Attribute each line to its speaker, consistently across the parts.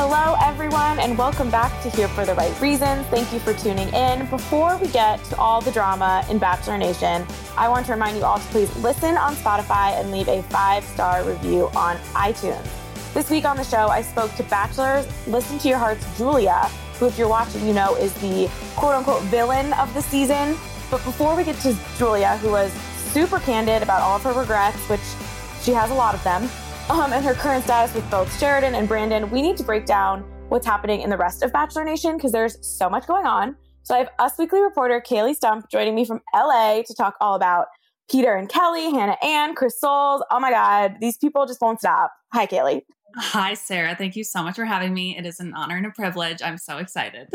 Speaker 1: Hello, everyone, and welcome back to Here for the Right Reasons. Thank you for tuning in. Before we get to all the drama in Bachelor Nation, I want to remind you all to please listen on Spotify and leave a five star review on iTunes. This week on the show, I spoke to Bachelors Listen to Your Heart's Julia, who, if you're watching, you know is the quote unquote villain of the season. But before we get to Julia, who was super candid about all of her regrets, which she has a lot of them, um, and her current status with both Sheridan and Brandon, we need to break down what's happening in the rest of Bachelor Nation because there's so much going on. So I have Us Weekly reporter Kayley Stumpe joining me from LA to talk all about Peter and Kelley, Hannah Ann, Chris Soules. Oh my God, these people just won't stop. Hi, Kaylee.
Speaker 2: Hi, Sarah. Thank you so much for having me. It is an honor and a privilege. I'm so excited.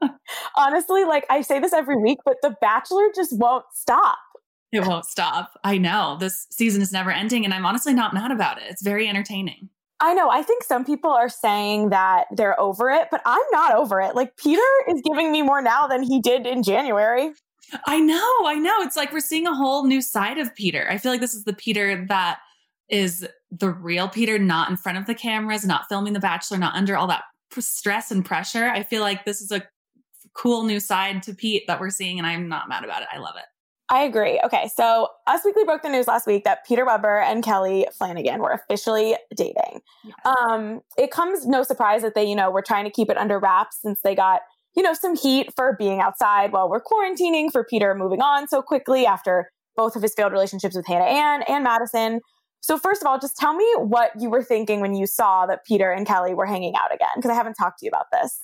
Speaker 1: Honestly, like I say this every week, but The Bachelor just won't stop.
Speaker 2: It won't stop. I know this season is never ending, and I'm honestly not mad about it. It's very entertaining.
Speaker 1: I know. I think some people are saying that they're over it, but I'm not over it. Like Peter is giving me more now than he did in January.
Speaker 2: I know. I know. It's like we're seeing a whole new side of Peter. I feel like this is the Peter that is the real Peter, not in front of the cameras, not filming The Bachelor, not under all that stress and pressure. I feel like this is a cool new side to Pete that we're seeing, and I'm not mad about it. I love it.
Speaker 1: I agree. Okay, so Us Weekly broke the news last week that Peter Weber and Kelley Flanagan were officially dating. Yes. Um, it comes no surprise that they, you know, were trying to keep it under wraps since they got, you know, some heat for being outside while we're quarantining, for Peter moving on so quickly after both of his failed relationships with Hannah Ann and Madison. So first of all, just tell me what you were thinking when you saw that Peter and Kelley were hanging out again, because I haven't talked to you about this.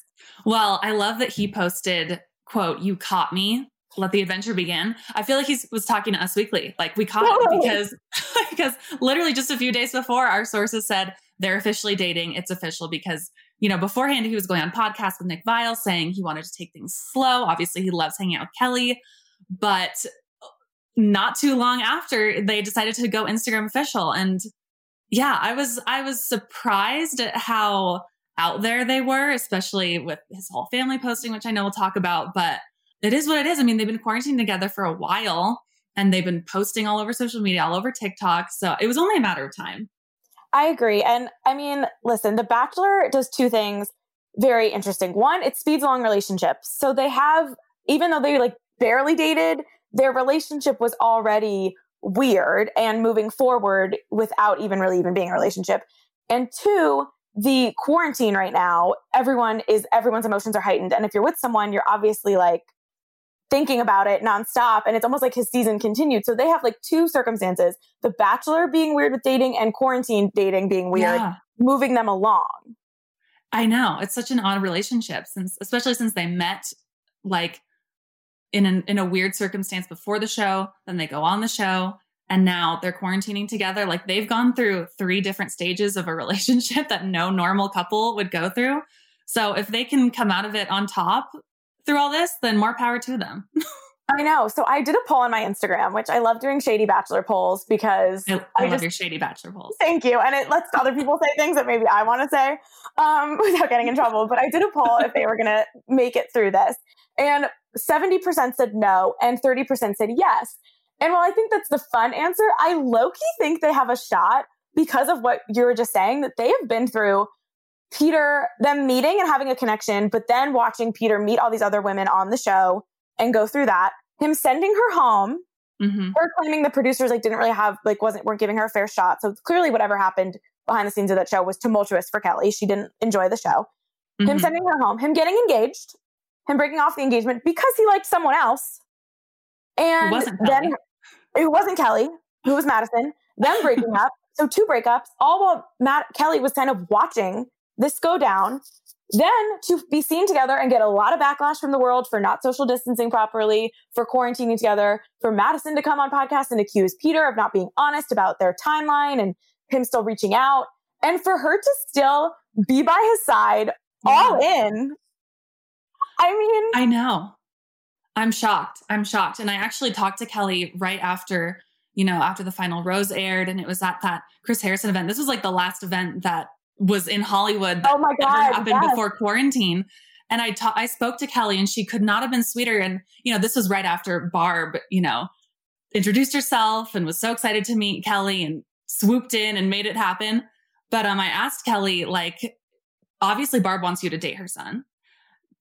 Speaker 2: Well, I love that he posted, quote, you caught me let the adventure begin. I feel like he was talking to us weekly. Like we caught it because because literally just a few days before our sources said they're officially dating. It's official because you know beforehand he was going on podcast with Nick Viall saying he wanted to take things slow. Obviously he loves hanging out with Kelley, but not too long after they decided to go Instagram official and yeah, I was I was surprised at how out there they were, especially with his whole family posting, which I know we'll talk about, but it is what it is. I mean, they've been quarantined together for a while and they've been posting all over social media, all over TikTok. So it was only a matter of time.
Speaker 1: I agree. And I mean, listen, The Bachelor does two things very interesting. One, it speeds along relationships. So they have, even though they like barely dated, their relationship was already weird and moving forward without even really even being a relationship. And two, the quarantine right now, everyone is, everyone's emotions are heightened. And if you're with someone, you're obviously like, thinking about it nonstop. And it's almost like his season continued. So they have like two circumstances The Bachelor being weird with dating and quarantine dating being weird, yeah. moving them along.
Speaker 2: I know. It's such an odd relationship since, especially since they met like in, an, in a weird circumstance before the show. Then they go on the show and now they're quarantining together. Like they've gone through three different stages of a relationship that no normal couple would go through. So if they can come out of it on top, through all this, then more power to them.
Speaker 1: I know. So I did a poll on my Instagram, which I love doing shady bachelor polls because
Speaker 2: I, I, I love just, your shady bachelor polls.
Speaker 1: Thank you. And it lets other people say things that maybe I want to say um, without getting in trouble. But I did a poll if they were going to make it through this. And 70% said no, and 30% said yes. And while I think that's the fun answer, I low key think they have a shot because of what you were just saying that they have been through Peter, them meeting and having a connection, but then watching Peter meet all these other women on the show and go through that, him sending her home, mm-hmm. her claiming the producers like didn't really have like wasn't weren't giving her a fair shot. So clearly whatever happened behind the scenes of that show was tumultuous for Kelley. She didn't enjoy the show. Mm-hmm. Him sending her home, him getting engaged, him breaking off the engagement because he liked someone else. And then it wasn't Kelley, who was Madison, them breaking up. So two breakups, all while Matt Kelley was kind of watching this go down. Then to be seen together and get a lot of backlash from the world for not social distancing properly, for quarantining together, for Madison to come on podcast and accuse Peter of not being honest about their timeline and him still reaching out, and for her to still be by his side all in. I mean,
Speaker 2: I know. I'm shocked. I'm shocked. And I actually talked to Kelley right after, you know, after the final rose aired and it was at that Chris Harrison event. This was like the last event that was in Hollywood that
Speaker 1: oh my God,
Speaker 2: happened yes. before quarantine. And I ta- I spoke to Kelley and she could not have been sweeter. And, you know, this was right after Barb, you know, introduced herself and was so excited to meet Kelley and swooped in and made it happen. But um, I asked Kelley, like, obviously Barb wants you to date her son.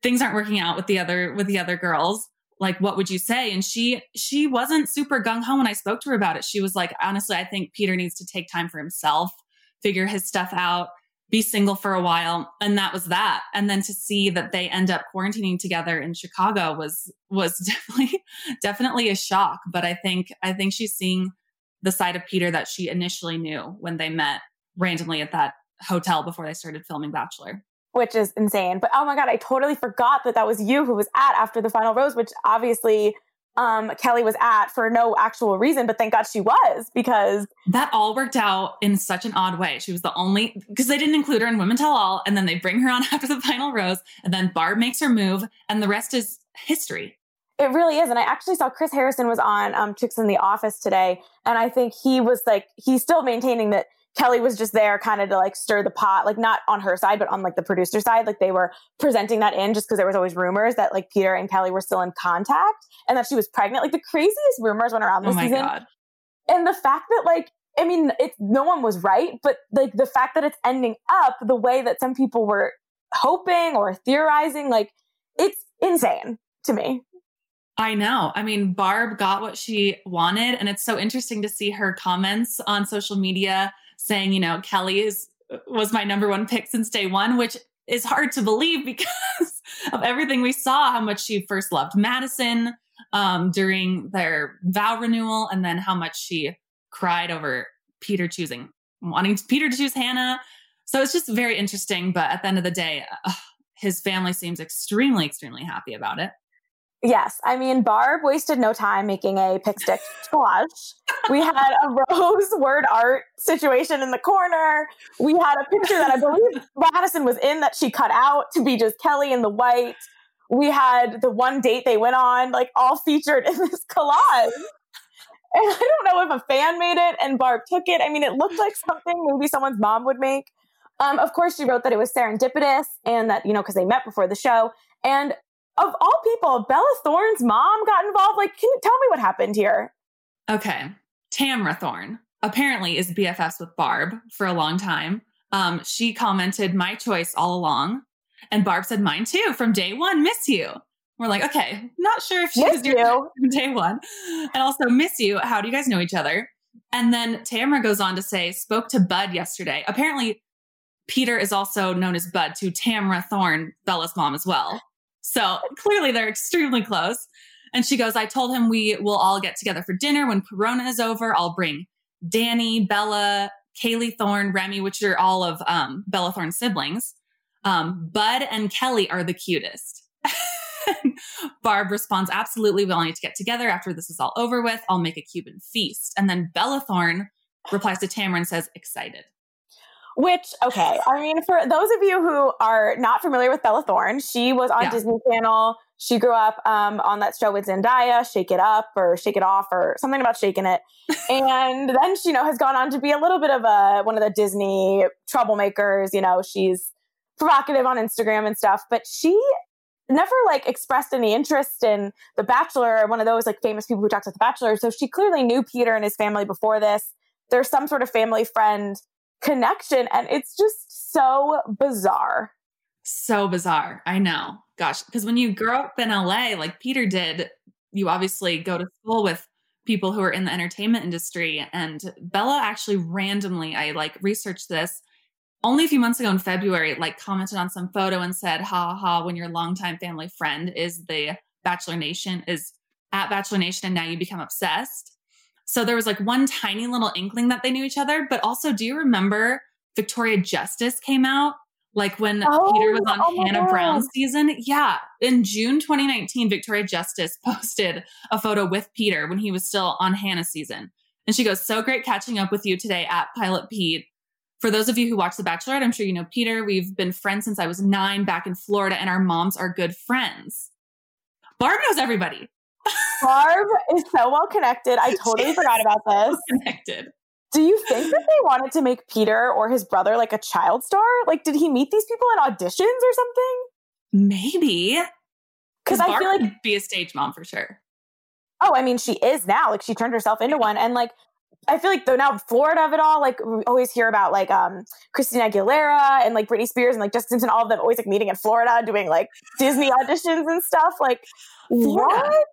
Speaker 2: Things aren't working out with the other with the other girls. Like, what would you say? And she she wasn't super gung ho when I spoke to her about it. She was like, honestly, I think Peter needs to take time for himself, figure his stuff out be single for a while. And that was that. And then to see that they end up quarantining together in chicago was was definitely definitely a shock. But i think i think she's seeing the side of peter that she initially knew when they met randomly at that hotel before they started filming bachelor.
Speaker 1: Which is insane. But oh my god i totally forgot that that was you who was at after the final rose which obviously um, Kelley was at for no actual reason, but thank God she was because
Speaker 2: that all worked out in such an odd way. She was the only because they didn't include her in Women Tell All, and then they bring her on after the final rose, and then Barb makes her move, and the rest is history.
Speaker 1: It really is. And I actually saw Chris Harrison was on um, Chicks in the Office today, and I think he was like he's still maintaining that Kelley was just there kind of to like stir the pot, like not on her side, but on like the producer side. Like they were presenting that in just because there was always rumors that like Peter and Kelley were still in contact and that she was pregnant. Like the craziest rumors went around this oh season. God. And the fact that like, I mean, it, no one was right, but like the fact that it's ending up the way that some people were hoping or theorizing, like it's insane to me.
Speaker 2: I know. I mean, Barb got what she wanted. And it's so interesting to see her comments on social media saying, you know, Kelley is was my number one pick since day one, which is hard to believe because of everything we saw, how much she first loved Madison um, during their vow renewal, and then how much she cried over Peter choosing, wanting Peter to choose Hannah. So it's just very interesting. But at the end of the day, uh, his family seems extremely, extremely happy about it.
Speaker 1: Yes. I mean, Barb wasted no time making a pick stick collage. We had a rose word art situation in the corner. We had a picture that I believe Madison was in that she cut out to be just Kelley in the white. We had the one date they went on, like all featured in this collage. And I don't know if a fan made it and Barb took it. I mean, it looked like something maybe someone's mom would make. Um, of course, she wrote that it was serendipitous and that, you know, because they met before the show. And of all people, Bella Thorne's mom got involved. Like, can you tell me what happened here?
Speaker 2: Okay. Tamra Thorne apparently is BFFs with Barb for a long time. Um, she commented, my choice all along. And Barb said, mine too, from day one, miss you. We're like, okay, not sure if she miss was your from day one. And also, miss you. How do you guys know each other? And then Tamra goes on to say, spoke to Bud yesterday. Apparently, Peter is also known as Bud to Tamra Thorne, Bella's mom as well. So clearly they're extremely close. And she goes, I told him we will all get together for dinner when Corona is over. I'll bring Danny, Bella, Kaili Thorne, Remy, which are all of um, Bella Thorne's siblings. Um, Bud and Kelley are the cutest. Barb responds, Absolutely, we all need to get together after this is all over with. I'll make a Cuban feast. And then Bella Thorne replies to Tamara and says, Excited.
Speaker 1: Which, okay, I mean, for those of you who are not familiar with Bella Thorne, she was on yeah. Disney Channel. She grew up um, on that show with Zendaya, Shake It Up or Shake It Off or something about shaking it. and then she, you know, has gone on to be a little bit of a one of the Disney troublemakers. You know, she's provocative on Instagram and stuff, but she never like expressed any interest in The Bachelor or one of those like famous people who talks with The Bachelor. So she clearly knew Peter and his family before this. There's some sort of family friend connection. And it's just so bizarre.
Speaker 2: So bizarre. I know. Gosh, because when you grow up in LA, like Peter did, you obviously go to school with people who are in the entertainment industry. And Bella actually randomly, I like researched this only a few months ago in February, like commented on some photo and said, ha ha, when your longtime family friend is the Bachelor Nation, is at Bachelor Nation, and now you become obsessed. So there was like one tiny little inkling that they knew each other. But also, do you remember Victoria Justice came out? Like when oh, Peter was oh, on oh Hannah Brown's season. Yeah. In June 2019, Victoria Justice posted a photo with Peter when he was still on Hannah's season. And she goes, So great catching up with you today at Pilot Pete. For those of you who watch The Bachelorette, I'm sure you know Peter. We've been friends since I was nine back in Florida, and our moms are good friends. Barb knows everybody.
Speaker 1: Barb is so well connected. I totally forgot about this.
Speaker 2: connected.
Speaker 1: Do you think that they wanted to make Peter or his brother like a child star? Like, did he meet these people in auditions or something?
Speaker 2: Maybe.
Speaker 1: Because I feel like
Speaker 2: be a stage mom for sure.
Speaker 1: Oh, I mean, she is now. Like, she turned herself into one, and like, I feel like though now Florida of it all, like we always hear about like um Christina Aguilera and like Britney Spears and like Justin Simpson, all of them always like meeting in Florida, doing like Disney auditions and stuff. Like, Florida. what?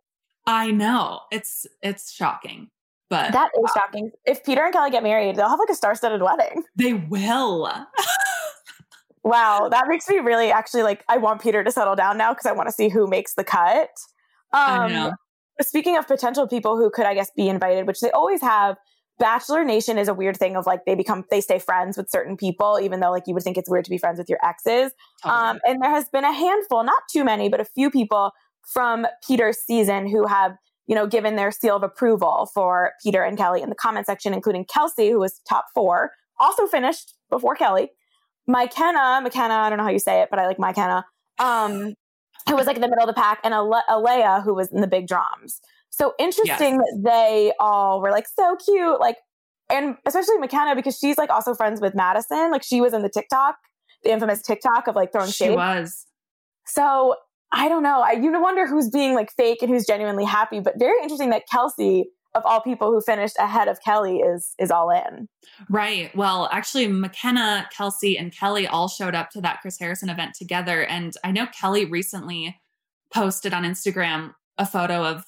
Speaker 2: I know it's it's shocking. But
Speaker 1: that is shocking. If Peter and Kelley get married, they'll have like a star-studded wedding.
Speaker 2: They will.
Speaker 1: wow, that makes me really actually like I want Peter to settle down now because I want to see who makes the cut. Um speaking of potential people who could I guess be invited, which they always have Bachelor Nation is a weird thing of like they become they stay friends with certain people, even though like you would think it's weird to be friends with your exes. Totally. Um, and there has been a handful, not too many, but a few people from Peter's season who have you know, given their seal of approval for Peter and Kelley in the comment section, including Kelsey, who was top four, also finished before Kelley. Mykenna, McKenna, I don't know how you say it, but I like Mykenna, um, who was like in the middle of the pack, and Ale- Alayah, who was in the big drums. So interesting yes. that they all were like so cute, like, and especially McKenna because she's like also friends with Madison. Like she was in the TikTok, the infamous TikTok of like throwing shade.
Speaker 2: She was.
Speaker 1: So I don't know. I you wonder who's being like fake and who's genuinely happy. But very interesting that Kelsey, of all people who finished ahead of Kelley, is is all in.
Speaker 2: Right. Well, actually, McKenna, Kelsey, and Kelley all showed up to that Chris Harrison event together. And I know Kelley recently posted on Instagram a photo of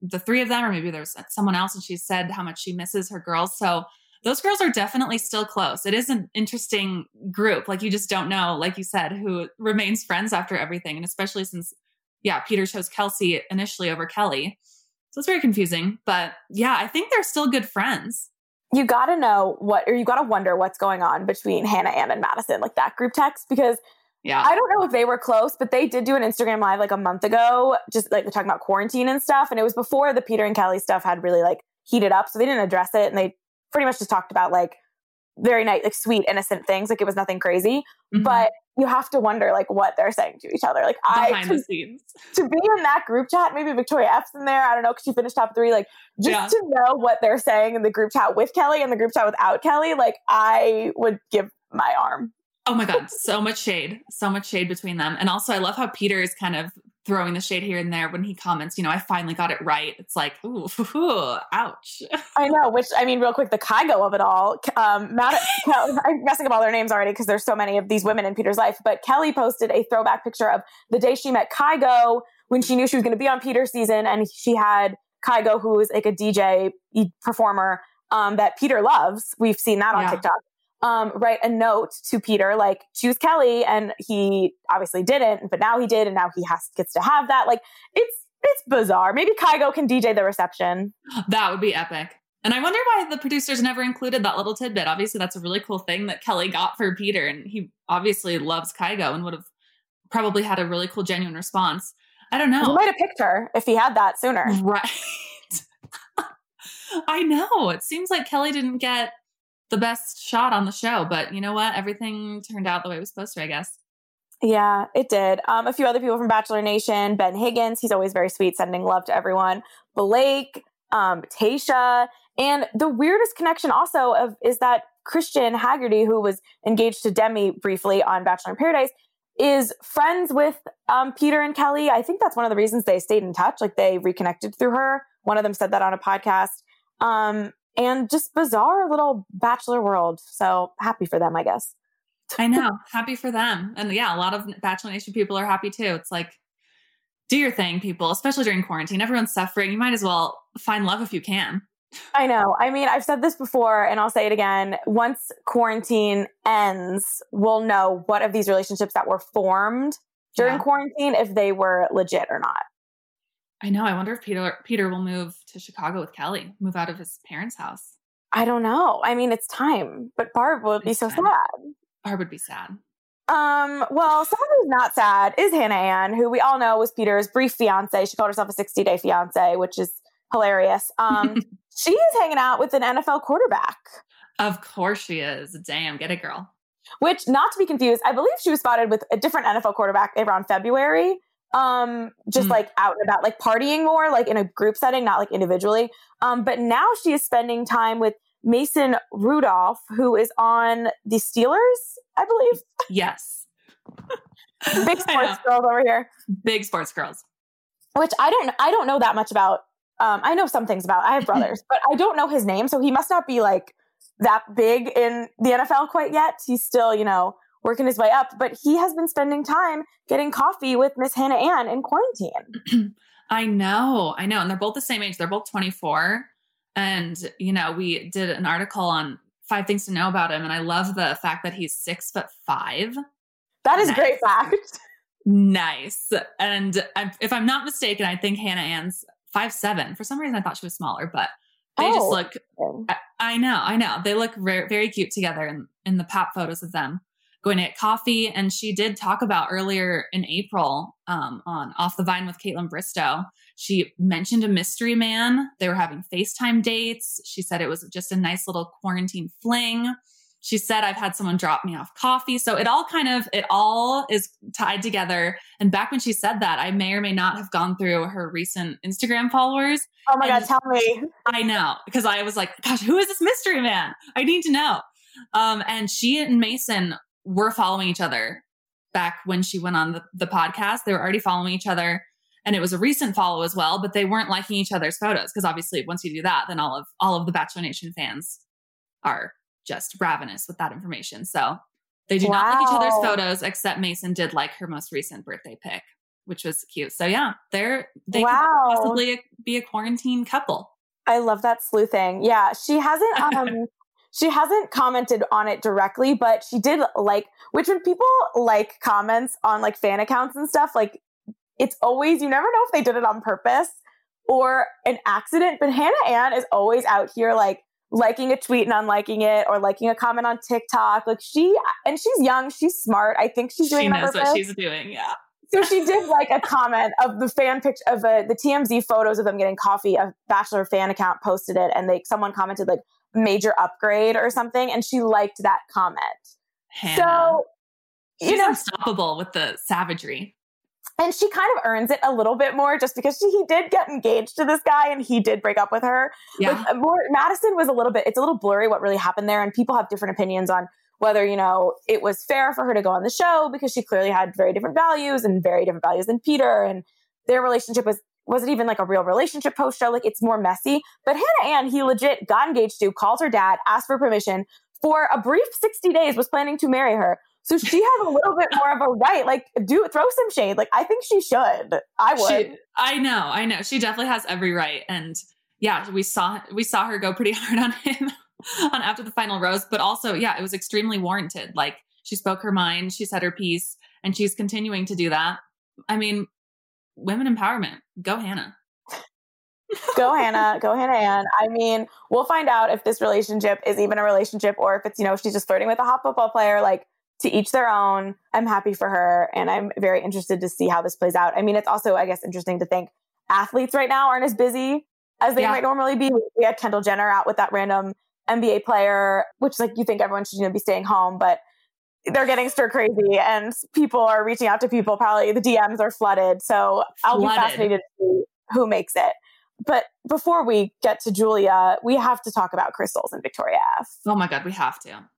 Speaker 2: the three of them, or maybe there's someone else, and she said how much she misses her girls. So those girls are definitely still close. It is an interesting group. Like you just don't know, like you said, who remains friends after everything. And especially since, yeah, Peter chose Kelsey initially over Kelley. So it's very confusing. But yeah, I think they're still good friends.
Speaker 1: You got to know what, or you got to wonder what's going on between Hannah Ann and Madison, like that group text, because yeah. I don't know if they were close, but they did do an Instagram live like a month ago, just like we're talking about quarantine and stuff. And it was before the Peter and Kelley stuff had really like heated up. So they didn't address it and they pretty much just talked about like very nice, like sweet, innocent things. Like it was nothing crazy. Mm-hmm. But you have to wonder like what they're saying to each other. Like
Speaker 2: Behind
Speaker 1: I
Speaker 2: to, the scenes.
Speaker 1: to be in that group chat, maybe Victoria F's in there. I don't know because she finished top three. Like just yeah. to know what they're saying in the group chat with Kelley and the group chat without Kelley, like I would give my arm.
Speaker 2: Oh my God, so much shade, so much shade between them. And also, I love how Peter is kind of throwing the shade here and there when he comments, you know, I finally got it right. It's like, ooh, ouch.
Speaker 1: I know, which I mean, real quick, the Kygo of it all. Um, Matt, I'm messing up all their names already because there's so many of these women in Peter's life. But Kelley posted a throwback picture of the day she met Kygo when she knew she was going to be on Peter's season, and she had Kygo, who is like a DJ performer um, that Peter loves. We've seen that on yeah. TikTok um, write a note to Peter, like choose Kelley, and he obviously didn't, but now he did, and now he has gets to have that. Like it's it's bizarre. Maybe Kygo can DJ the reception.
Speaker 2: That would be epic. And I wonder why the producers never included that little tidbit. Obviously, that's a really cool thing that Kelley got for Peter, and he obviously loves Kygo and would have probably had a really cool, genuine response. I don't know.
Speaker 1: He might have picked her if he had that sooner.
Speaker 2: Right. I know. It seems like Kelley didn't get the best shot on the show. But you know what? Everything turned out the way it was supposed to, I guess.
Speaker 1: Yeah, it did. Um, a few other people from Bachelor Nation, Ben Higgins, he's always very sweet, sending love to everyone. Blake, um, Tayshia, and the weirdest connection also of is that Kristian Haggerty, who was engaged to Demi briefly on Bachelor in Paradise, is friends with um, Peter and Kelley. I think that's one of the reasons they stayed in touch. Like they reconnected through her. One of them said that on a podcast. Um, and just bizarre little bachelor world. So happy for them, I guess.
Speaker 2: I know. happy for them. And yeah, a lot of Bachelor Nation people are happy too. It's like do your thing, people, especially during quarantine. Everyone's suffering. You might as well find love if you can.
Speaker 1: I know. I mean, I've said this before and I'll say it again. Once quarantine ends, we'll know what of these relationships that were formed during yeah. quarantine if they were legit or not.
Speaker 2: I know. I wonder if Peter Peter will move to Chicago with Kelley, move out of his parents' house.
Speaker 1: I don't know. I mean, it's time, but Barb would be so sad.
Speaker 2: Barb would be sad.
Speaker 1: Um, well, someone who's not sad is Hannah Ann, who we all know was Peter's brief fiance. She called herself a 60 day fiance, which is hilarious. Um, she is hanging out with an NFL quarterback.
Speaker 2: Of course she is. Damn, get it, girl.
Speaker 1: Which, not to be confused, I believe she was spotted with a different NFL quarterback around February. Um, just mm. like out and about, like partying more, like in a group setting, not like individually. Um, but now she is spending time with Mason Rudolph, who is on the Steelers, I believe.
Speaker 2: Yes.
Speaker 1: Big sports girls over here.
Speaker 2: Big sports girls.
Speaker 1: Which I don't I don't know that much about. Um, I know some things about. I have brothers, but I don't know his name, so he must not be like that big in the NFL quite yet. He's still, you know, working his way up, but he has been spending time getting coffee with Miss Hannah Ann in quarantine.
Speaker 2: I know, I know. And they're both the same age. They're both 24. And, you know, we did an article on five things to know about him. And I love the fact that he's six foot five.
Speaker 1: That is nice. great fact.
Speaker 2: Nice. And if I'm not mistaken, I think Hannah Ann's five seven. For some reason, I thought she was smaller, but they oh. just look. I, I, know, I know. They look very, very cute together in in the pop photos of them going to get coffee. And she did talk about earlier in April um, on Off the Vine with Kaitlyn Bristowe. She mentioned a mystery man. They were having FaceTime dates. She said it was just a nice little quarantine fling. She said, I've had someone drop me off coffee. So it all kind of, it all is tied together. And back when she said that, I may or may not have gone through her recent Instagram followers.
Speaker 1: Oh my God, tell me.
Speaker 2: I know. Because I was like, gosh, who is this mystery man? I need to know. Um, and she and Mason were following each other back when she went on the, the podcast. They were already following each other and it was a recent follow as well, but they weren't liking each other's photos because obviously once you do that, then all of all of the Bachelor Nation fans are just ravenous with that information. So they do wow. not like each other's photos, except Mason did like her most recent birthday pic, which was cute. So yeah, they're they wow. could possibly be a quarantine couple.
Speaker 1: I love that sleuthing. Yeah, she hasn't um she hasn't commented on it directly, but she did like, which when people like comments on like fan accounts and stuff, like it's always, you never know if they did it on purpose or an accident. But Hannah Ann is always out here like liking a tweet and unliking it or liking a comment on TikTok. Like she, and she's young, she's smart. I think she's doing
Speaker 2: She knows what she's doing. Yeah.
Speaker 1: So she did like a comment of the fan picture of uh, the TMZ photos of them getting coffee. A Bachelor fan account posted it, and they someone commented like, major upgrade or something. And she liked that comment.
Speaker 2: Hannah. So, you She's know, unstoppable with the savagery.
Speaker 1: And she kind of earns it a little bit more just because she, he did get engaged to this guy and he did break up with her. Yeah. Uh, more, Madison was a little bit, it's a little blurry what really happened there. And people have different opinions on whether, you know, it was fair for her to go on the show because she clearly had very different values and very different values than Peter. And their relationship was wasn't even like a real relationship post show. Like it's more messy. But Hannah Ann, he legit got engaged to, called her dad, asked for permission for a brief 60 days, was planning to marry her. So she has a little bit more of a right. Like, do throw some shade. Like, I think she should. I would.
Speaker 2: She, I know. I know. She definitely has every right. And yeah, we saw we saw her go pretty hard on him on after the final rose. But also, yeah, it was extremely warranted. Like, she spoke her mind. She said her piece, and she's continuing to do that. I mean, women empowerment. Go Hannah.
Speaker 1: go Hannah, go Hannah Ann. I mean, we'll find out if this relationship is even a relationship or if it's, you know, she's just flirting with a hot football player. Like, to each their own. I'm happy for her and I'm very interested to see how this plays out. I mean, it's also, I guess, interesting to think athletes right now aren't as busy as they yeah. might normally be. We had Kendall Jenner out with that random NBA player, which like you think everyone should you know, be staying home, but they're getting stir crazy and people are reaching out to people. Probably the DMs are flooded. So I'll flooded. be fascinated to see who makes it. But before we get to Julia, we have to talk about Chris Soules and Victoria F.
Speaker 2: Oh my God, we have to.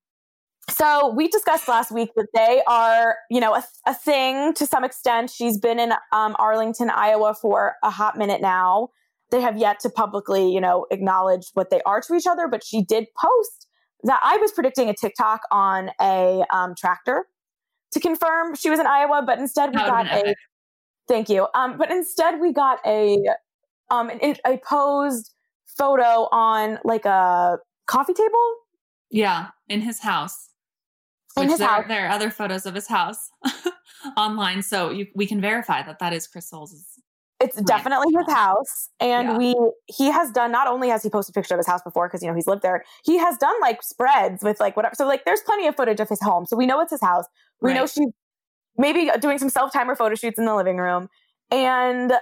Speaker 1: So we discussed last week that they are, you know, a, a thing to some extent. She's been in um, Arlington, Iowa for a hot minute now. They have yet to publicly, you know, acknowledge what they are to each other, but she did post that I was predicting a TikTok on a um, tractor to confirm she was in Iowa, but instead we got a Thank you. Um, but instead, we got a um an, a posed photo on like a coffee table.
Speaker 2: Yeah, in his house.
Speaker 1: In his
Speaker 2: there,
Speaker 1: house.
Speaker 2: there are other photos of his house online, so you, we can verify that that is Chris Soules'
Speaker 1: It's
Speaker 2: Right.
Speaker 1: definitely his house, and
Speaker 2: Yeah.
Speaker 1: we he has done. Not only has he posted a picture of his house before, because you know he's lived there. He has done like spreads with like whatever. So like, there's plenty of footage of his home, so we know it's his house. We know she's maybe uh, doing some self timer photo shoots in the living room, and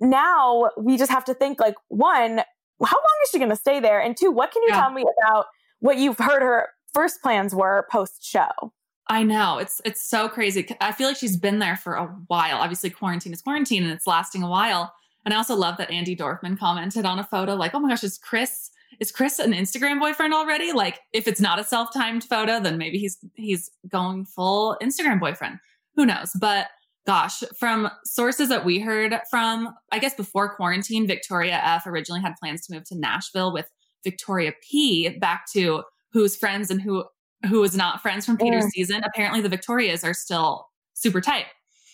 Speaker 1: now we just have to think like one, how long is she going to stay there, and two, what can you
Speaker 2: Yeah.
Speaker 1: tell me about what you've heard her first plans were post show?
Speaker 2: I know it's it's so crazy. I feel like she's been there for a while. Obviously, quarantine is quarantine, and it's lasting a while. And I also love that Andi Dorfman commented on a photo, like, "Oh my gosh, is Chris is Chris an Instagram boyfriend already? Like, if it's not a self timed photo, then maybe he's he's going full Instagram boyfriend. Who knows? But gosh, from sources that we heard from, I guess before quarantine, Victoria F originally had plans to move to Nashville with Victoria P back to who's friends and who who was not friends from Peter's
Speaker 1: Mm.
Speaker 2: season. Apparently, the Victorias are still super tight.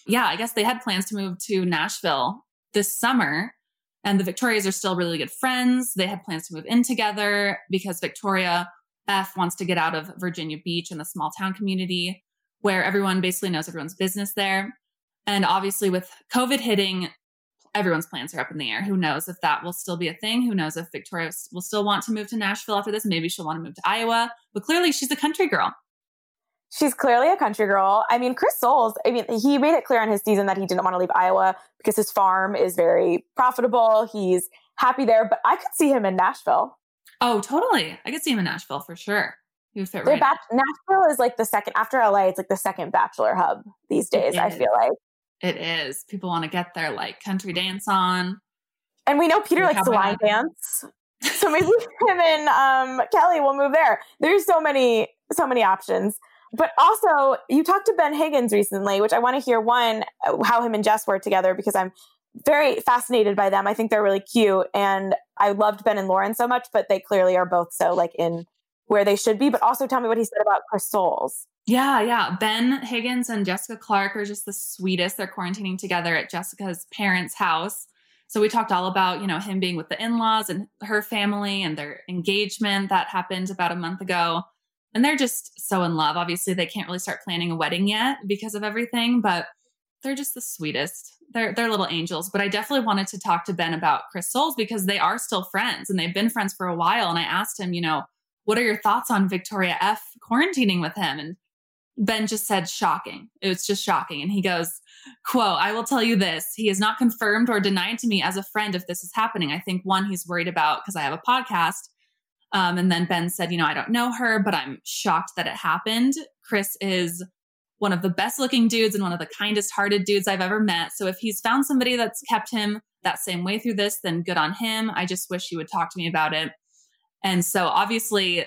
Speaker 2: Yeah, I guess they had plans to move to Nashville this summer, and the Victorias are still really good friends. They had plans to move in together because Victoria F wants to get out of Virginia Beach and the small town community where everyone basically knows everyone's business there. And obviously, with COVID hitting, everyone's plans are up in the air. Who knows if that will still be a thing? Who knows if Victoria will still want to move to Nashville after this? Maybe she'll want to move to Iowa. But clearly, she's a country girl.
Speaker 1: She's clearly a country girl. I mean, Chris Soules, I mean, he made it clear on his season that he didn't want to leave Iowa because his farm is very profitable. He's happy there, but I could see him in Nashville.
Speaker 2: Oh, totally. I could see him in Nashville for sure. He would fit right.
Speaker 1: bach- Nashville is like the second, after LA, it's like the second bachelor hub these days, I feel like.
Speaker 2: It is. People want to get their like country dance on.
Speaker 1: And we know Peter
Speaker 2: Yeah,
Speaker 1: likes to line dance. So maybe him and um, Kelley will move there. There's so many, so many options. But also, you talked to Ben Higgins recently, which I want to hear one, how him and Jess were together because I'm very fascinated by them. I think they're really cute. And I loved Ben and Lauren so much, but they clearly are both so like in where they should be. But also tell me what he said about Chris Soules.
Speaker 2: Yeah, yeah. Ben Higgins and Jessica Clarke are just the sweetest. They're quarantining together at Jessica's parents' house. So we talked all about, you know, him being with the in-laws and her family and their engagement that happened about a month ago. And they're just so in love. Obviously, they can't really start planning a wedding yet because of everything, but they're just the sweetest. They're they're little angels. But I definitely wanted to talk to Ben about Chris Soules because they are still friends and they've been friends for a while. And I asked him, you know, what are your thoughts on Victoria F quarantining with him? And Ben just said shocking. It was just shocking. And he goes, quote, I will tell you this. He has not confirmed or denied to me as a friend if this is happening. I think one, he's worried about because I have a podcast. Um, and then Ben said, you know, I don't know her, but I'm shocked that it happened. Chris is one of the best looking dudes and one of the kindest hearted dudes I've ever met. So if he's found somebody that's kept him that same way through this, then good on him. I just wish he would talk to me about it. And so obviously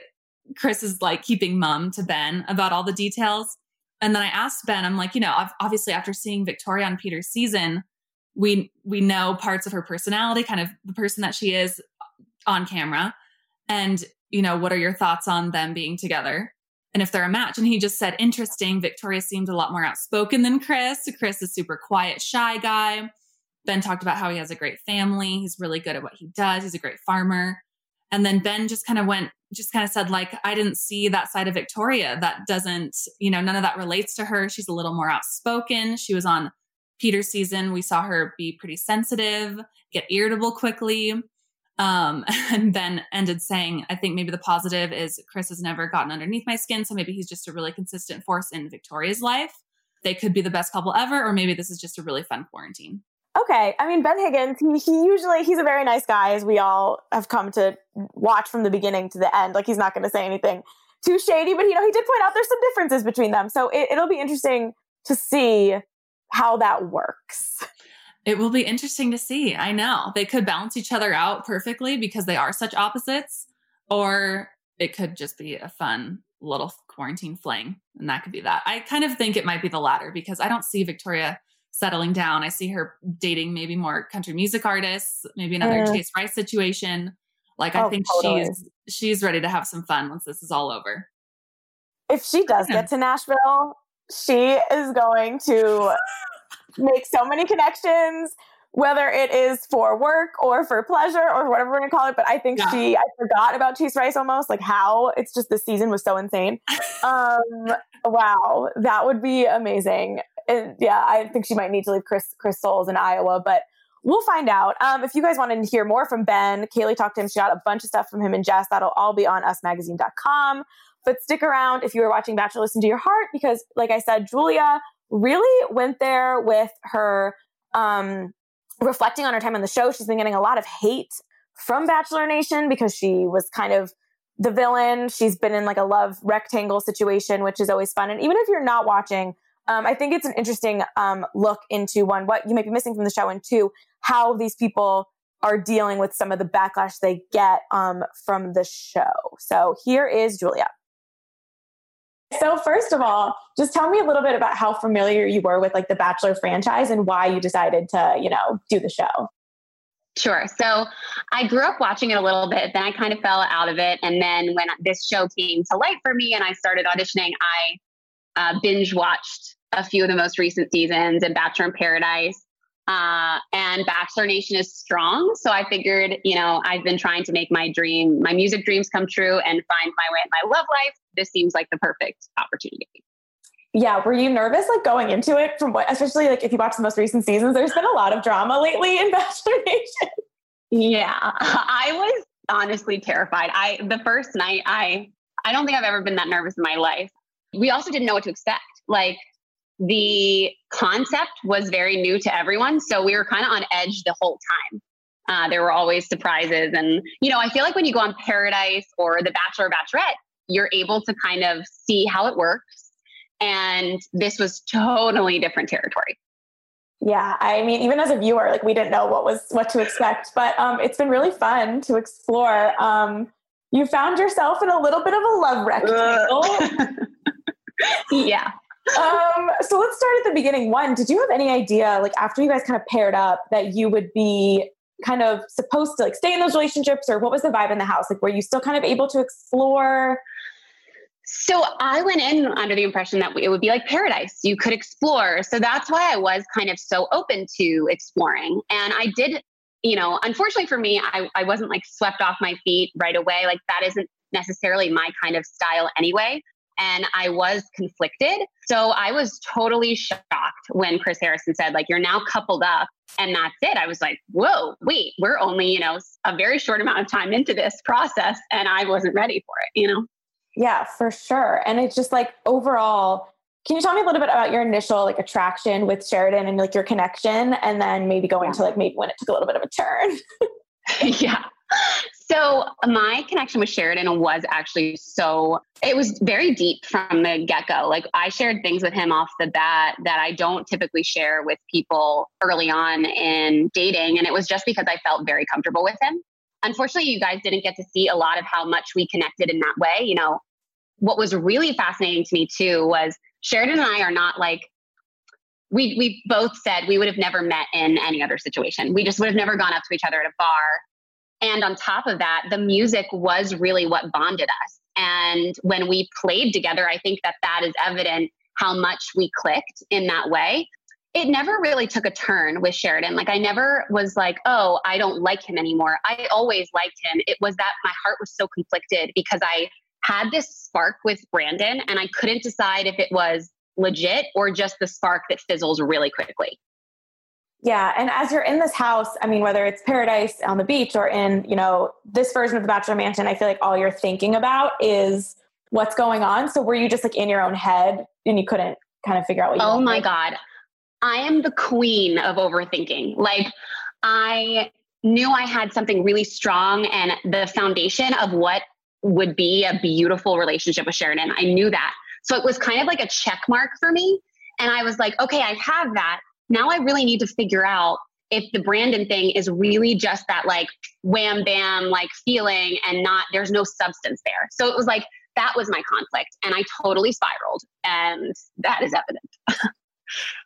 Speaker 2: Chris is like keeping mum to Ben about all the details. And then I asked Ben, I'm like, you know, obviously after seeing Victoria on Peter's season, we we know parts of her personality, kind of the person that she is on camera. And, you know, what are your thoughts on them being together? And if they're a match. And he just said, interesting. Victoria seemed a lot more outspoken than Chris. Chris is super quiet, shy guy. Ben talked about how he has a great family. He's really good at what he does. He's a great farmer. And then Ben just kind of went, just kind of said, like, I didn't see that side of Victoria. That doesn't, you know, none of that relates to her. She's a little more outspoken. She was on Peter's season. We saw her be pretty sensitive, get irritable quickly. Um, and then ended saying, I think maybe the positive is Chris has never gotten underneath my skin. So maybe he's just a really consistent force in Victoria's life. They could be the best couple ever, or maybe this is just a really fun quarantine.
Speaker 1: Okay. I mean, Ben Higgins, he, he usually, he's a very nice guy, as we all have come to watch from the beginning to the end. Like, he's not going to say anything too shady, but, you know, he did point out there's some differences between them. So it, it'll be interesting to see how that works.
Speaker 2: It will be interesting to see. I know they could balance each other out perfectly because they are such opposites, or it could just be a fun little quarantine fling. And that could be that. I kind of think it might be the latter because I don't see Victoria settling down. I see her dating maybe more country music artists, maybe another
Speaker 1: Mm.
Speaker 2: Chase Rice situation. Like I
Speaker 1: Oh,
Speaker 2: think
Speaker 1: totally.
Speaker 2: she's she's ready to have some fun once this is all over.
Speaker 1: If she does get to Nashville, she is going to make so many connections, whether it is for work or for pleasure or whatever we're gonna call it. But I think yeah. she, I forgot about Chase Rice almost, like how it's just the season was so insane. Um, wow, that would be amazing. And yeah, I think she might need to leave Chris Chris in Iowa, but we'll find out. Um, if you guys want to hear more from Ben, Kayley talked to him. She got a bunch of stuff from him and Jess. That'll all be on usmagazine.com. But stick around if you were watching Bachelor Listen to Your Heart, because like I said, Julia really went there with her um, reflecting on her time on the show. She's been getting a lot of hate from Bachelor Nation because she was kind of the villain. She's been in like a love rectangle situation, which is always fun. And even if you're not watching, um, I think it's an interesting um, look into one, what you might be missing from the show, and two, how these people are dealing with some of the backlash they get um, from the show. So here is Julia. So first of all, just tell me a little bit about how familiar you were with like the Bachelor franchise and why you decided to, you know, do the show.
Speaker 3: Sure. So I grew up watching it a little bit, then I kind of fell out of it. And then when this show came to light for me and I started auditioning, I uh, binge watched a few of the most recent seasons and Bachelor in Paradise. Uh, and Bachelor Nation is strong. So I figured, you know, I've been trying to make my dream, my music dreams come true and find my way in my love life. This seems like the perfect opportunity.
Speaker 1: Yeah. Were you nervous like going into it from what, especially like if you watch the most recent seasons, there's been a lot of drama lately in Bachelor Nation.
Speaker 3: Yeah. I was honestly terrified. I, the first night, I, I don't think I've ever been that nervous in my life. We also didn't know what to expect. Like, the concept was very new to everyone. So we were kind of on edge the whole time. Uh, there were always surprises. And, you know, I feel like when you go on Paradise or The Bachelor or Bachelorette, you're able to kind of see how it works. And this was totally different territory.
Speaker 1: Yeah, I mean, even as a viewer, like we didn't know what was what to expect, but um, it's been really fun to explore. Um, you found yourself in a little bit of a love rectangle.
Speaker 3: yeah,
Speaker 1: um, so let's start at the beginning. One, did you have any idea, like after you guys kind of paired up, that you would be kind of supposed to like stay in those relationships, or what was the vibe in the house? Like, were you still kind of able to explore?
Speaker 3: So I went in under the impression that it would be like paradise. You could explore. So that's why I was kind of so open to exploring. And I did, you know, unfortunately for me, I, I wasn't like swept off my feet right away. Like that isn't necessarily my kind of style anyway and I was conflicted. So I was totally shocked when Chris Harrison said, like, you're now coupled up and that's it. I was like, whoa, wait, we're only, you know, a very short amount of time into this process and I wasn't ready for it, you know?
Speaker 1: Yeah, for sure. And it's just like overall, can you tell me a little bit about your initial like attraction with Sheridan and like your connection and then maybe going to like maybe when it took a little bit of a turn?
Speaker 3: yeah. So my connection with Sheridan was actually so it was very deep from the get-go. Like I shared things with him off the bat that I don't typically share with people early on in dating and it was just because I felt very comfortable with him. Unfortunately, you guys didn't get to see a lot of how much we connected in that way, you know. What was really fascinating to me too was Sheridan and I are not like we we both said we would have never met in any other situation. We just would have never gone up to each other at a bar and on top of that, the music was really what bonded us. And when we played together, I think that that is evident how much we clicked in that way. It never really took a turn with Sheridan. Like, I never was like, oh, I don't like him anymore. I always liked him. It was that my heart was so conflicted because I had this spark with Brandon and I couldn't decide if it was legit or just the spark that fizzles really quickly.
Speaker 1: Yeah, and as you're in this house, I mean, whether it's paradise on the beach or in, you know, this version of the Bachelor Mansion, I feel like all you're thinking about is what's going on. So were you just like in your own head and you couldn't kind of figure out what you
Speaker 3: Oh my God. I am the queen of overthinking. Like I knew I had something really strong and the foundation of what would be a beautiful relationship with Sheridan. I knew that. So it was kind of like a check mark for me. And I was like, okay, I have that now I really need to figure out if the Brandon thing is really just that like wham bam like feeling and not there's no substance there. So it was like that was my conflict and I totally spiraled and that is evident.
Speaker 1: um,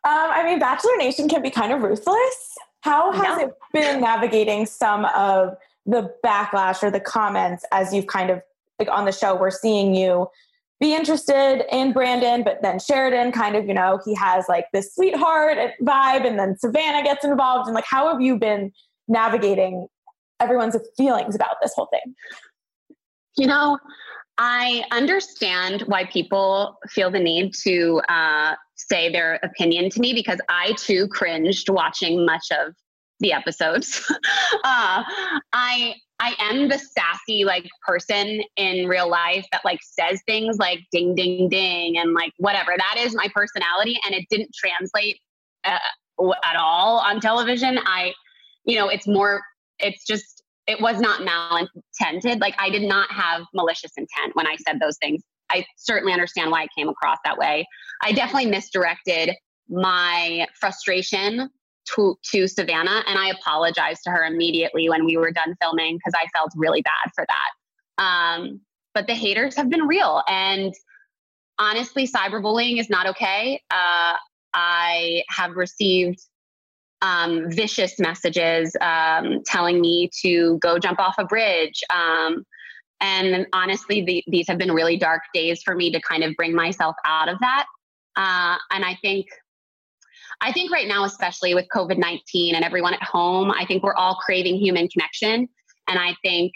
Speaker 1: I mean, Bachelor Nation can be kind of ruthless. How has it been navigating some of the backlash or the comments as you've kind of like on the show? We're seeing you be interested in Brandon, but then Sheridan kind of, you know, he has like this sweetheart vibe, and then Savannah gets involved. And like, how have you been navigating everyone's feelings about this whole thing?
Speaker 3: You know, I understand why people feel the need to uh, say their opinion to me because I too cringed watching much of the episodes. uh, I I am the sassy like person in real life that like says things like ding ding ding and like whatever. That is my personality, and it didn't translate uh, at all on television. I, you know, it's more. It's just it was not malintended. Like I did not have malicious intent when I said those things. I certainly understand why it came across that way. I definitely misdirected my frustration to, to Savannah, and I apologized to her immediately when we were done filming because I felt really bad for that. Um, but the haters have been real, and honestly, cyberbullying is not okay. Uh, I have received um, vicious messages um, telling me to go jump off a bridge. Um, and honestly, the, these have been really dark days for me to kind of bring myself out of that. Uh, and I think I think right now, especially with COVID 19 and everyone at home, I think we're all craving human connection. And I think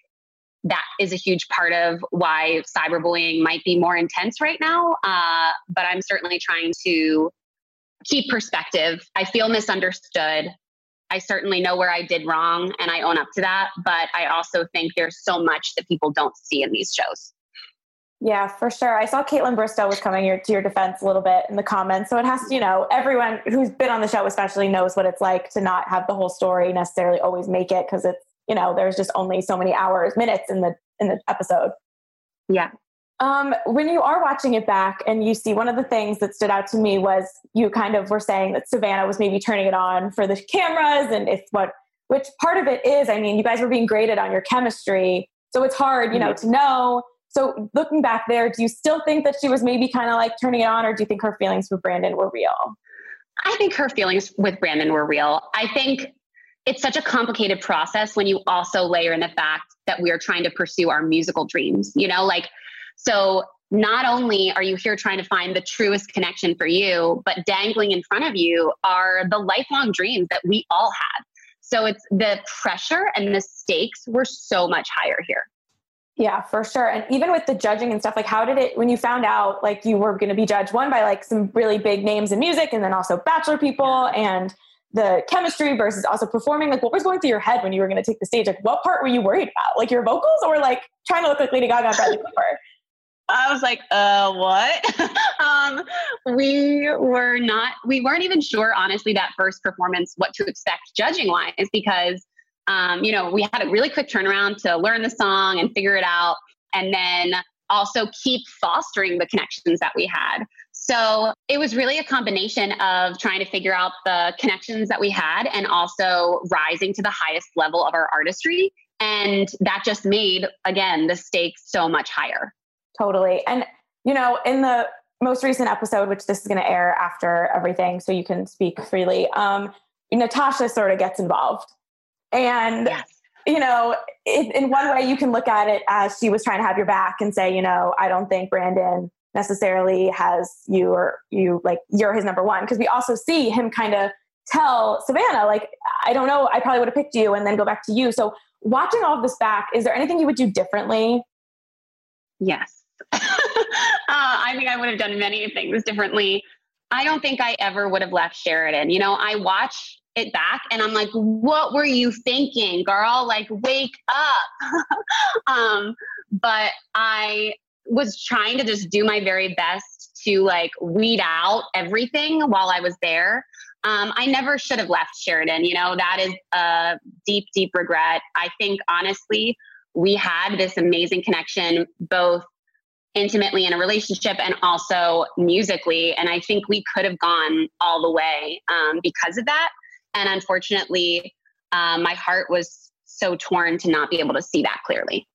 Speaker 3: that is a huge part of why cyberbullying might be more intense right now. Uh, but I'm certainly trying to keep perspective. I feel misunderstood. I certainly know where I did wrong and I own up to that. But I also think there's so much that people don't see in these shows.
Speaker 1: Yeah, for sure. I saw Kaitlyn Bristowe was coming your, to your defense a little bit in the comments. So it has to, you know, everyone who's been on the show especially knows what it's like to not have the whole story necessarily always make it because it's, you know, there's just only so many hours, minutes in the in the episode.
Speaker 3: Yeah.
Speaker 1: Um, when you are watching it back and you see one of the things that stood out to me was you kind of were saying that Savannah was maybe turning it on for the cameras and if what which part of it is, I mean, you guys were being graded on your chemistry. So it's hard, you know, mm-hmm. to know so looking back there, do you still think that she was maybe kind of like turning it on, or do you think her feelings for Brandon were real?
Speaker 3: I think her feelings with Brandon were real. I think it's such a complicated process when you also layer in the fact that we are trying to pursue our musical dreams, you know, like, so not only are you here trying to find the truest connection for you, but dangling in front of you are the lifelong dreams that we all have. So it's the pressure and the stakes were so much higher here.
Speaker 1: Yeah, for sure. And even with the judging and stuff, like how did it when you found out like you were going to be judged one by like some really big names in music and then also bachelor people and the chemistry versus also performing, like what was going through your head when you were going to take the stage? Like what part were you worried about? Like your vocals or like trying to look like Lady Gaga Bradley Cooper?
Speaker 3: I was like, uh, what? um, we were not, we weren't even sure, honestly, that first performance, what to expect judging wise, because um, you know, we had a really quick turnaround to learn the song and figure it out, and then also keep fostering the connections that we had. So it was really a combination of trying to figure out the connections that we had and also rising to the highest level of our artistry. And that just made, again, the stakes so much higher.
Speaker 1: Totally. And, you know, in the most recent episode, which this is going to air after everything, so you can speak freely, um, Natasha sort of gets involved and, yes. you know, it, in one way, you can look at it as she was trying to have your back and say, you know, I don't think Brandon necessarily has you or you like you're his number one. Because we also see him kind of tell Savannah, like, I don't know, I probably would have picked you and then go back to you. So, watching all of this back, is there anything you would do differently?
Speaker 3: Yes. uh, I think I would have done many things differently. I don't think I ever would have left Sheridan. You know, I watch it back and I'm like, what were you thinking, girl? Like, wake up. um, but I was trying to just do my very best to like weed out everything while I was there. Um, I never should have left Sheridan. You know, that is a deep, deep regret. I think honestly, we had this amazing connection, both intimately in a relationship and also musically. And I think we could have gone all the way um, because of that. And unfortunately, uh, my heart was so torn to not be able to see that clearly.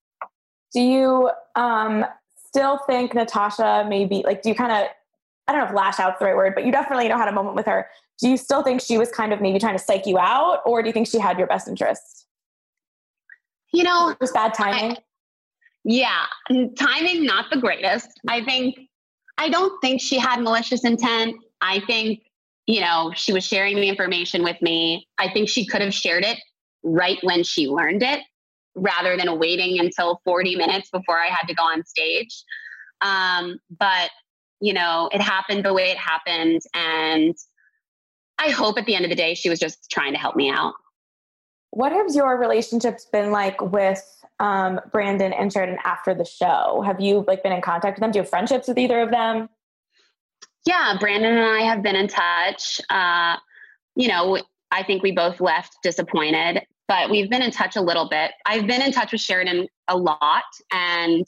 Speaker 1: Do you um, still think Natasha maybe, like, do you kind of, I don't know if lash out's the right word, but you definitely know had a moment with her. Do you still think she was kind of maybe trying to psych you out, or do you think she had your best interests?
Speaker 3: You know,
Speaker 1: it was bad timing.
Speaker 3: Yeah, timing not the greatest. I think I don't think she had malicious intent. I think, you know, she was sharing the information with me. I think she could have shared it right when she learned it rather than waiting until 40 minutes before I had to go on stage. Um, but, you know, it happened the way it happened. And I hope at the end of the day, she was just trying to help me out.
Speaker 1: What has your relationships been like with um, Brandon and Sheridan after the show? Have you like been in contact with them? Do you have friendships with either of them?
Speaker 3: Yeah, Brandon and I have been in touch. Uh, you know, I think we both left disappointed, but we've been in touch a little bit. I've been in touch with Sheridan a lot, and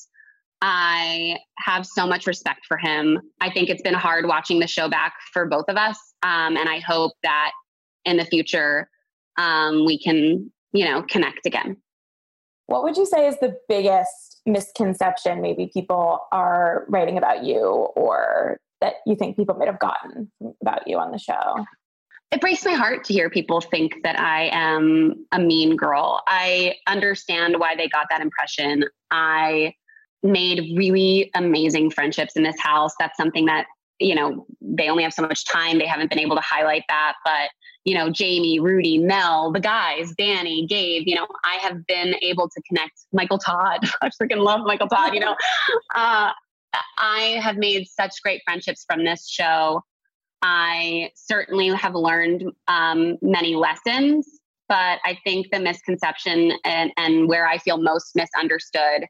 Speaker 3: I have so much respect for him. I think it's been hard watching the show back for both of us, um, and I hope that in the future um, we can, you know, connect again.
Speaker 1: What would you say is the biggest misconception maybe people are writing about you or that you think people might have gotten about you on the show?
Speaker 3: It breaks my heart to hear people think that I am a mean girl. I understand why they got that impression. I made really amazing friendships in this house. That's something that, you know, they only have so much time. They haven't been able to highlight that. But you know, Jamie, Rudy, Mel, the guys, Danny, Gabe, you know, I have been able to connect Michael Todd. I freaking love Michael Todd, you know. Uh, I have made such great friendships from this show. I certainly have learned um, many lessons, but I think the misconception and, and where I feel most misunderstood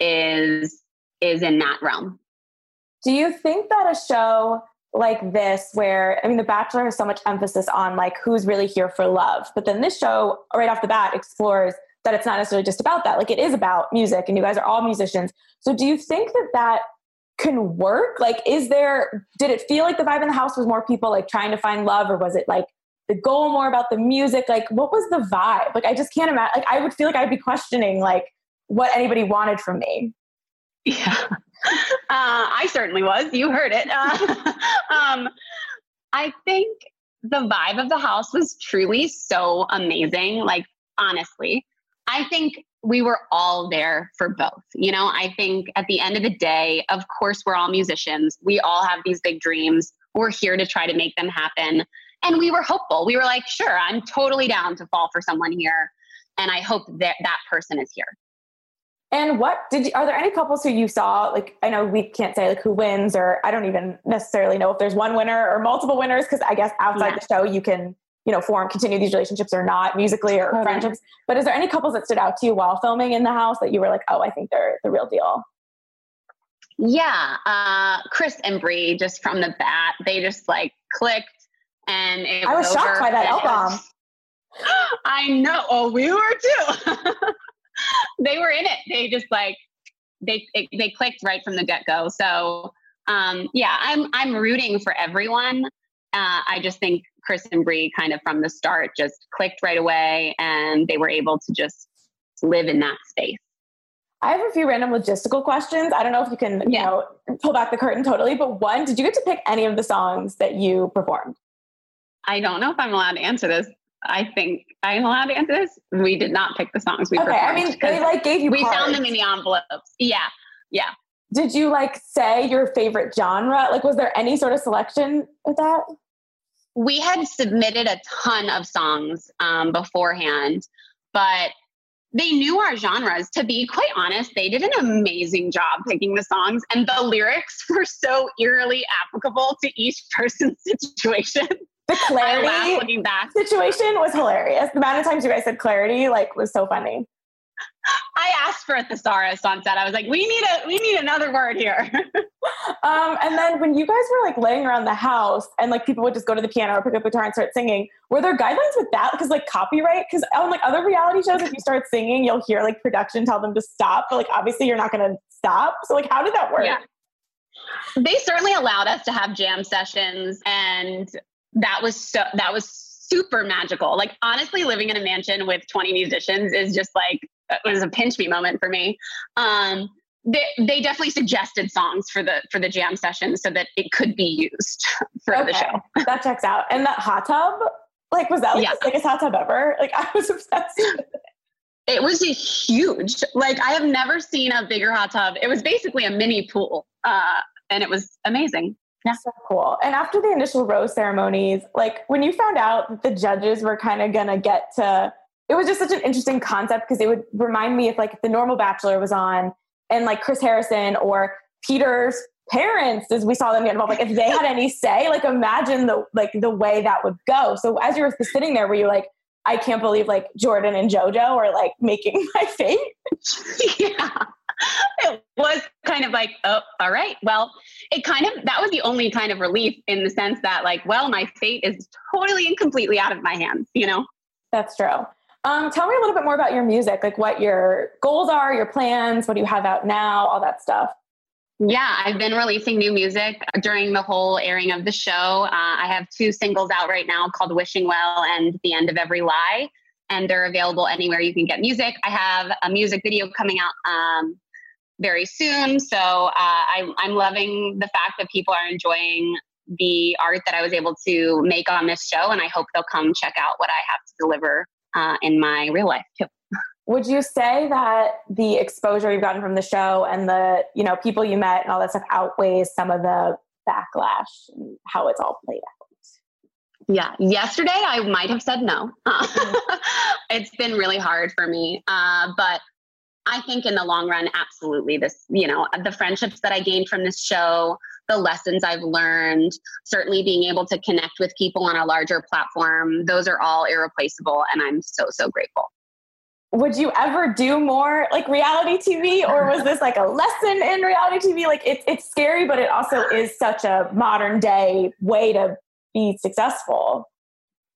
Speaker 3: is is in that realm.
Speaker 1: Do you think that a show like this where i mean the bachelor has so much emphasis on like who's really here for love but then this show right off the bat explores that it's not necessarily just about that like it is about music and you guys are all musicians so do you think that that can work like is there did it feel like the vibe in the house was more people like trying to find love or was it like the goal more about the music like what was the vibe like i just can't imagine like i would feel like i'd be questioning like what anybody wanted from me
Speaker 3: yeah uh, I certainly was. You heard it. Uh, um, I think the vibe of the house was truly so amazing. Like, honestly, I think we were all there for both. You know, I think at the end of the day, of course, we're all musicians. We all have these big dreams. We're here to try to make them happen. And we were hopeful. We were like, sure, I'm totally down to fall for someone here. And I hope that that person is here.
Speaker 1: And what did you, are there any couples who you saw? Like, I know we can't say like who wins, or I don't even necessarily know if there's one winner or multiple winners, because I guess outside yeah. the show you can, you know, form, continue these relationships or not, musically or friendships. But is there any couples that stood out to you while filming in the house that you were like, oh, I think they're the real deal?
Speaker 3: Yeah, uh, Chris and Bri, just from the bat, they just like clicked, and it
Speaker 1: I was, was shocked by that album.
Speaker 3: I know. Oh, we were too. they were in it. They just like they they clicked right from the get go. So um, yeah, I'm I'm rooting for everyone. Uh, I just think Chris and Bri kind of from the start just clicked right away, and they were able to just live in that space.
Speaker 1: I have a few random logistical questions. I don't know if you can, yeah. you know, pull back the curtain totally, but one, did you get to pick any of the songs that you performed?
Speaker 3: I don't know if I'm allowed to answer this. I think I'm allowed to answer this. We did not pick the songs we performed.
Speaker 1: okay, I mean, they like gave you.
Speaker 3: We
Speaker 1: cards.
Speaker 3: found them in the envelopes. Yeah, yeah.
Speaker 1: Did you like say your favorite genre? Like, was there any sort of selection with that?
Speaker 3: We had submitted a ton of songs um, beforehand, but they knew our genres. To be quite honest, they did an amazing job picking the songs, and the lyrics were so eerily applicable to each person's situation
Speaker 1: the clarity situation was hilarious. The amount of times you guys said clarity like was so funny.
Speaker 3: I asked for a thesaurus on set. I was like, we need a we need another word here.
Speaker 1: um, and then when you guys were like laying around the house and like people would just go to the piano or pick up a guitar and start singing, were there guidelines with that? Because like copyright, because on like other reality shows, if you start singing, you'll hear like production tell them to stop. But like obviously you're not gonna stop. So like how did that work? Yeah.
Speaker 3: They certainly allowed us to have jam sessions and that was so that was super magical. Like honestly, living in a mansion with 20 musicians is just like it was a pinch me moment for me. Um, they, they definitely suggested songs for the for the jam session so that it could be used for okay. the show.
Speaker 1: that checks out. And that hot tub, like, was that like yeah. the biggest hot tub ever? Like, I was obsessed.
Speaker 3: It was huge. Like I have never seen a bigger hot tub. It was basically a mini pool, uh, and it was amazing.
Speaker 1: Yeah. So cool. And after the initial rose ceremonies, like when you found out that the judges were kind of gonna get to, it was just such an interesting concept because it would remind me if like if the normal Bachelor was on and like Chris Harrison or Peter's parents as we saw them get involved like if they had any say like imagine the like the way that would go. So as you were sitting there were you like i can't believe like jordan and jojo are like making my fate
Speaker 3: yeah. It was kind of like oh all right. Well it kind of that was the only kind of relief in the sense that like well my fate is totally and completely out of my hands you know?
Speaker 1: That's true um, tell me a little bit more about your music like what your goals are your plans what do you have out now all that stuff
Speaker 3: yeah, I've been releasing new music during the whole airing of the show. Uh, I have two singles out right now called Wishing Well and The End of Every Lie, and they're available anywhere you can get music. I have a music video coming out um, very soon. So uh, I, I'm loving the fact that people are enjoying the art that I was able to make on this show, and I hope they'll come check out what I have to deliver uh, in my real life too.
Speaker 1: Would you say that the exposure you've gotten from the show and the you know people you met and all that stuff outweighs some of the backlash and how it's all played out?
Speaker 3: Yeah, yesterday I might have said no. it's been really hard for me, uh, but I think in the long run, absolutely. This, you know, the friendships that I gained from this show, the lessons I've learned, certainly being able to connect with people on a larger platform, those are all irreplaceable. And I'm so, so grateful
Speaker 1: would you ever do more like reality TV or was this like a lesson in reality TV? Like it's it's scary, but it also is such a modern day way to be successful.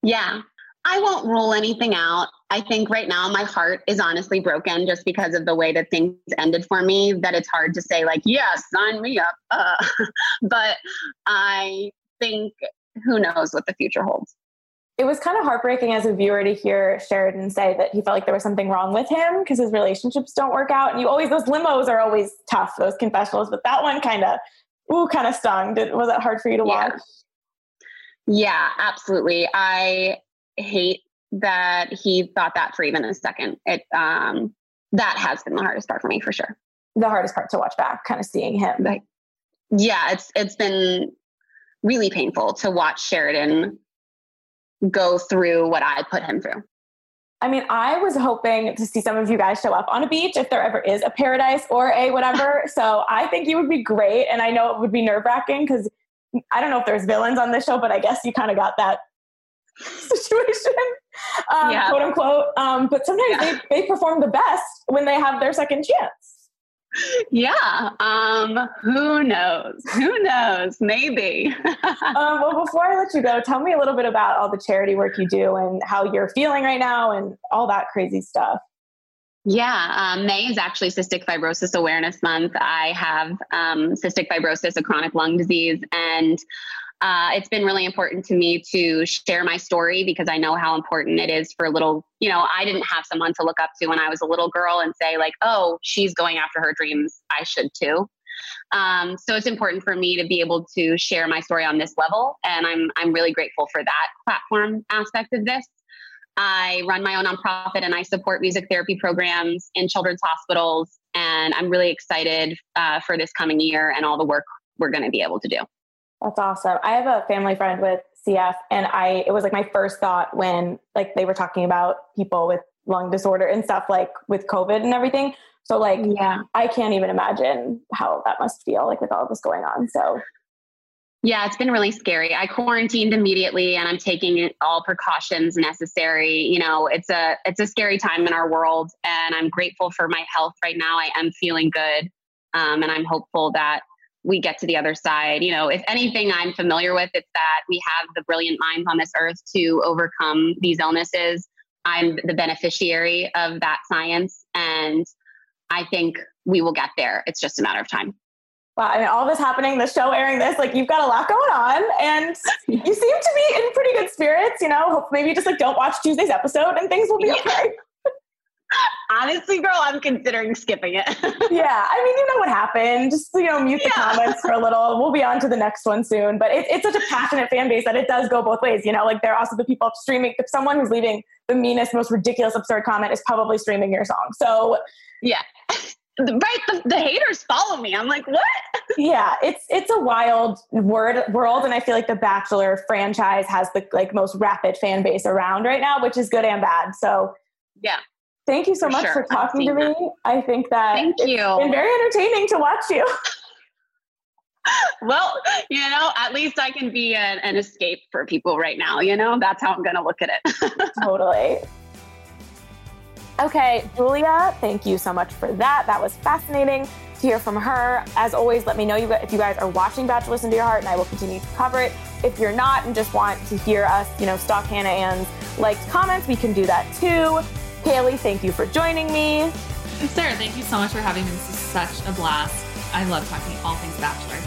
Speaker 3: Yeah. I won't rule anything out. I think right now my heart is honestly broken just because of the way that things ended for me that it's hard to say like, yes, sign me up. Uh, but I think who knows what the future holds
Speaker 1: it was kind of heartbreaking as a viewer to hear Sheridan say that he felt like there was something wrong with him because his relationships don't work out. And you always, those limos are always tough, those confessionals, but that one kind of, ooh, kind of stung. Did, was that hard for you to
Speaker 3: yeah.
Speaker 1: watch?
Speaker 3: Yeah, absolutely. I hate that he thought that for even a second. It, um, that has been the hardest part for me for sure.
Speaker 1: The hardest part to watch back, kind of seeing him.
Speaker 3: Like, yeah, it's, it's been really painful to watch Sheridan go through what I put him through.
Speaker 1: I mean, I was hoping to see some of you guys show up on a beach if there ever is a paradise or a whatever. so I think you would be great. And I know it would be nerve wracking because I don't know if there's villains on this show, but I guess you kind of got that situation, um, yeah. quote unquote. Um, but sometimes yeah. they, they perform the best when they have their second chance
Speaker 3: yeah. Um, who knows? Who knows? Maybe.
Speaker 1: um, well, before I let you go, tell me a little bit about all the charity work you do and how you're feeling right now and all that crazy stuff.
Speaker 3: Yeah, um, May is actually Cystic Fibrosis Awareness Month. I have um, cystic fibrosis, a chronic lung disease, and uh, it's been really important to me to share my story because I know how important it is for little, you know, I didn't have someone to look up to when I was a little girl and say, like, oh, she's going after her dreams. I should too. Um, so it's important for me to be able to share my story on this level. And I'm, I'm really grateful for that platform aspect of this. I run my own nonprofit and I support music therapy programs in children's hospitals. And I'm really excited uh, for this coming year and all the work we're going to be able to do.
Speaker 1: That's awesome. I have a family friend with CF and I it was like my first thought when like they were talking about people with lung disorder and stuff like with COVID and everything. So like yeah, I can't even imagine how that must feel like with all this going on. So
Speaker 3: yeah, it's been really scary. I quarantined immediately and I'm taking all precautions necessary. You know, it's a it's a scary time in our world and I'm grateful for my health right now. I am feeling good. Um, and I'm hopeful that we get to the other side. You know, if anything I'm familiar with, it's that we have the brilliant minds on this earth to overcome these illnesses. I'm the beneficiary of that science. And I think we will get there. It's just a matter of time.
Speaker 1: Wow, I mean, all this happening, the show airing this, like you've got a lot going on, and you seem to be in pretty good spirits. You know, maybe just like don't watch Tuesday's episode, and things will be okay.
Speaker 3: Honestly, girl, I'm considering skipping it.
Speaker 1: yeah, I mean, you know what happened. Just you know, mute the
Speaker 3: Yeah.
Speaker 1: comments for a little. We'll be on to the next one soon. But it, it's such a passionate fan base that it does go both ways. You know, like they're also the people streaming. If someone who's leaving the meanest, most ridiculous, absurd comment is probably streaming your song. So
Speaker 3: yeah. Right. The, the haters follow me. I'm like, what?
Speaker 1: yeah, it's it's a wild word world, and I feel like the Bachelor franchise has the like most rapid fan base around right now, which is good and bad. So
Speaker 3: Yeah.
Speaker 1: Thank you so
Speaker 3: For
Speaker 1: much
Speaker 3: sure.
Speaker 1: for talking to me. I think that
Speaker 3: Thank
Speaker 1: it's
Speaker 3: you.
Speaker 1: been very entertaining to watch you.
Speaker 3: Well, you know, at least I can be an, an escape for people right now. You know, that's how I'm going to look at it.
Speaker 1: totally. Okay, Julia, thank you so much for that. That was fascinating to hear from her. As always, let me know if you guys are watching Bachelor Listen to Your Heart, and I will continue to cover it. If you're not and just want to hear us, you know, stalk Hannah Ann's liked comments, we can do that too. Kayley, thank you for joining me.
Speaker 2: Sarah, thank you so much for having me. This is such a blast. I love talking all things Bachelor.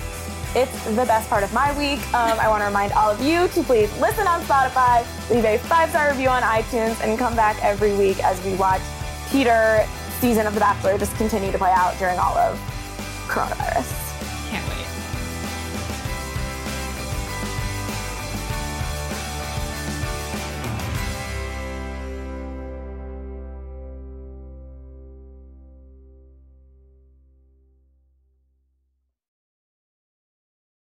Speaker 1: It's the best part of my week. Um, I want to remind all of you to please listen on Spotify, leave a five star review on iTunes, and come back every week as we watch Peter season of The Bachelor just continue to play out during all of coronavirus.